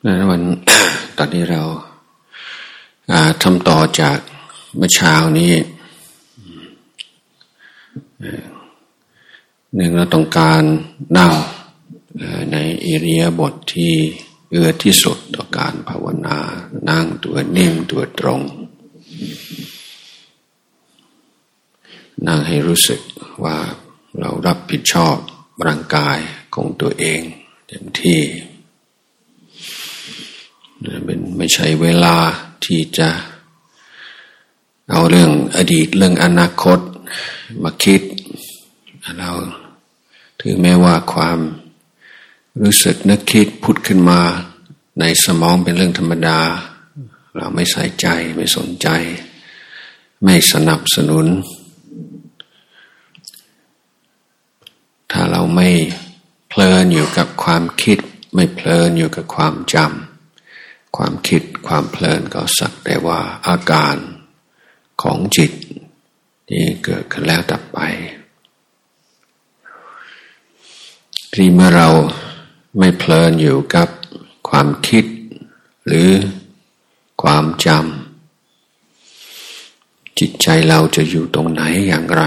วันตอนนี้เราทำต่อจากเมื่อเช้านี้หนึ่งเราต้องการนั่งในเอิริยบทที่เอื้อที่สุดต่อการภาวนา นั่งตัวนิ่งตัวตรง นั่งให้รู้สึกว่าเรารับผิดชอบร่างกายของตัวเองเต็มที่ ใช่เวลาที่จะเอาเรื่องอดีตเรื่องอนาคตมาคิด เราถึงแม้ว่าความรู้สึกนึกคิดพุดขึ้นมาในสมองเป็นเรื่องธรรมดา เราไม่ใส่ใจไม่สนใจ ไม่สนับสนุน ถ้าเราไม่เพลินอยู่กับความคิด ไม่เพลินอยู่กับความจำ ความคิดความเพลินก็สักแต่ว่าอาการของจิตที่เกิดขึ้นแล้วดับไปที่เมื่อเราไม่เพลินอยู่กับความคิด หรือความจำจิตใจเราจะอยู่ตรงไหนอย่างไร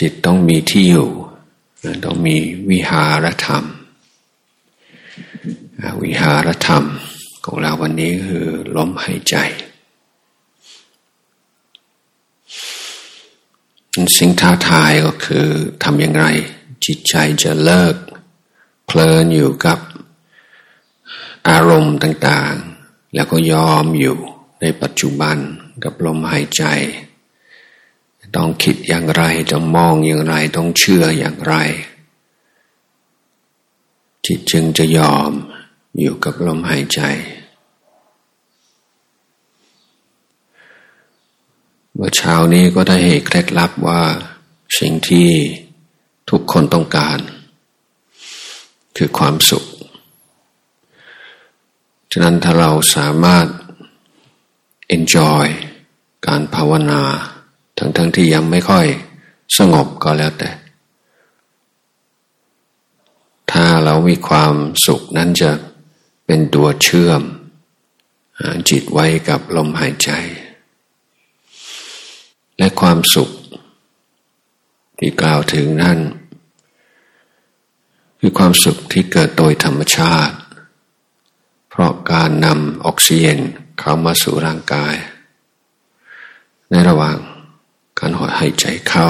จิตต้องมีที่อยู่ ต้องมีวิหารธรรม วิหารธรรมของเราวันนี้คือลมหายใจ สิ่งท้าทายก็คือทำอย่างไร จิตใจจะเลิก เพลินอยู่กับอารมณ์ต่างๆ แล้วก็ยอมอยู่ในปัจจุบันกับลมหายใจ ต้องคิดอย่างไร ต้องมองอย่างไร ต้องเชื่ออย่างไร จิตจึงจะยอม อยู่กับลมหายใจ เมื่อเช้านี้ก็ได้เหตุเคล็ดลับว่าสิ่งที่ทุกคนต้องการ คือความสุข ฉะนั้นถ้าเราสามารถ enjoy การภาวนา ทั้งๆทที่ยังไม่ค่อยสงบก็แล้วแต่ ถ้าเรามีความสุขนั้นจะ เป็นตัวเชื่อม จิตไว้กับลมหายใจ และความสุข ที่กล่าวถึงนั่น คือความสุขที่เกิดโดยธรรมชาติ เพราะการนำออกซิเจนเข้ามาสู่ร่างกาย ในระหว่างการหดหายใจเข้า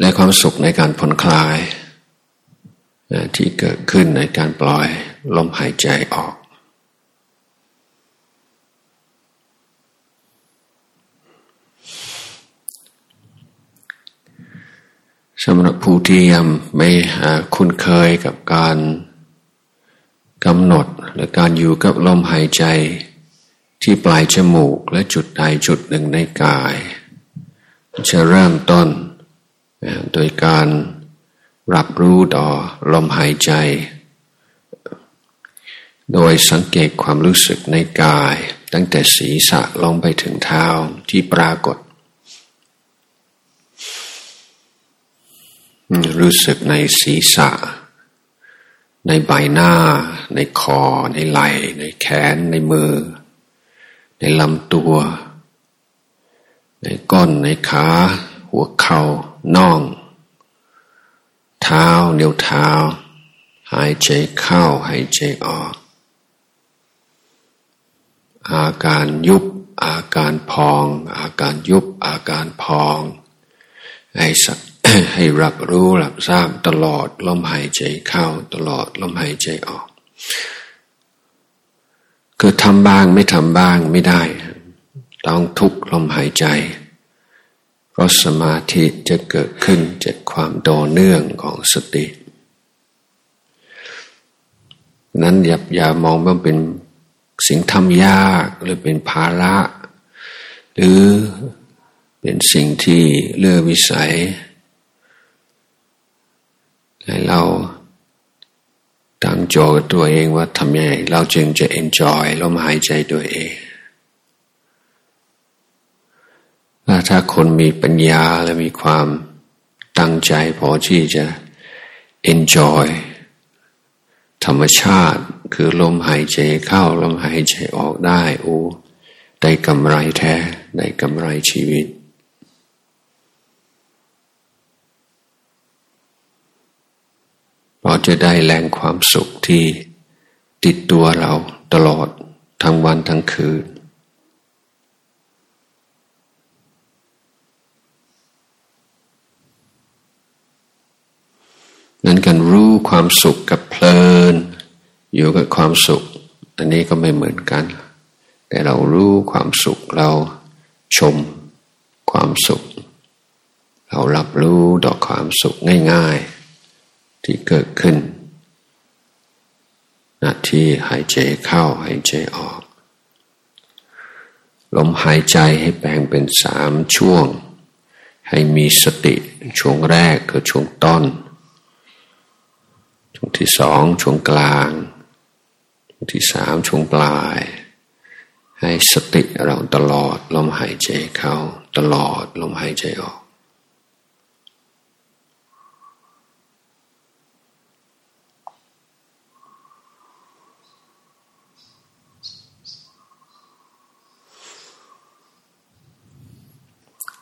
และความสุขในการผ่อนคลาย ที่เกิดขึ้นในการปล่อยลมหายใจออก สำหรับผู้ที่ยังไม่คุ้นเคยกับการกำหนดหรือการอยู่กับลมหายใจที่ปลายจมูกและจุดใดจุดหนึ่งในกาย จะเริ่มต้น โดยการ รับรู้ต่อลมหายใจ โดยสังเกตความรู้สึกในกาย ตั้งแต่ศีรษะลงไปถึงเท้าที่ปรากฏ รู้สึกในศีรษะ ในใบหน้า ในคอ ในไหล่ ในแขน ในมือ ในลำตัว ในก้น ในขา หัวเขา่าน่อง ท้านิ้วเท้า หายใจเข้าหายใจออก อาการยุบ อาการพอง อาการยุบ อาการพอง ให้สักให้รับรู้รับทราบตลอดลมหายใจเข้าตลอดลมหายใจออกคือทำบ้างไม่ทำบ้างไม่ได้ ต้องทุกลมหายใจ ราะสมาธิจะเกิดขึ้นจากความโดเนื่องของสติ นั้นอย่าอย่ามองว่าเป็นสิ่งทำยากหรือเป็นภาระ หรือเป็นสิ่งที่เลื่อวิสัย ให้เราตั้งโจทย์ตัวเองว่าทำยังไงเราจึงจะ enjoy ลมหายใจตัวเอง ถ้าคนมีปัญญาและมีความตั้งใจพอที่จะ enjoy ธรรมชาติคือลมหายใจเข้า ลมหายใจออกได้โอ้ได้กำไรแท้ ได้กำไรชีวิต เราจะได้แรงความสุขที่ติดตัวเราตลอดทั้งวันทั้งคืน นั้นการรู้ความสุขกับเพลิน อยู่กับความสุข อันนี้ก็ไม่เหมือนกัน แต่เรารู้ความสุขเราชมความสุข เรารับรู้ดอกความสุขง่ายๆ ที่เกิดขึ้นนาที่หายใจเข้าหายใจออก ลมหายใจให้แบ่งเป็นสามช่วง ให้มีสติช่วงแรกคือช่วงต้น วงที่สองช่วงกลางช่วงที่สามช่วงปลาย ให้สติเราตลอดลมหายใจเข้าตลอดลมหายใจออก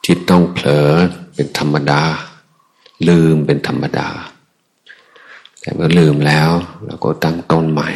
จิตต้องเผลอเป็นธรรมดา ลืมเป็นธรรมดา แต่เมื่อลืมแล้ว เราก็ตั้งต้นใหม่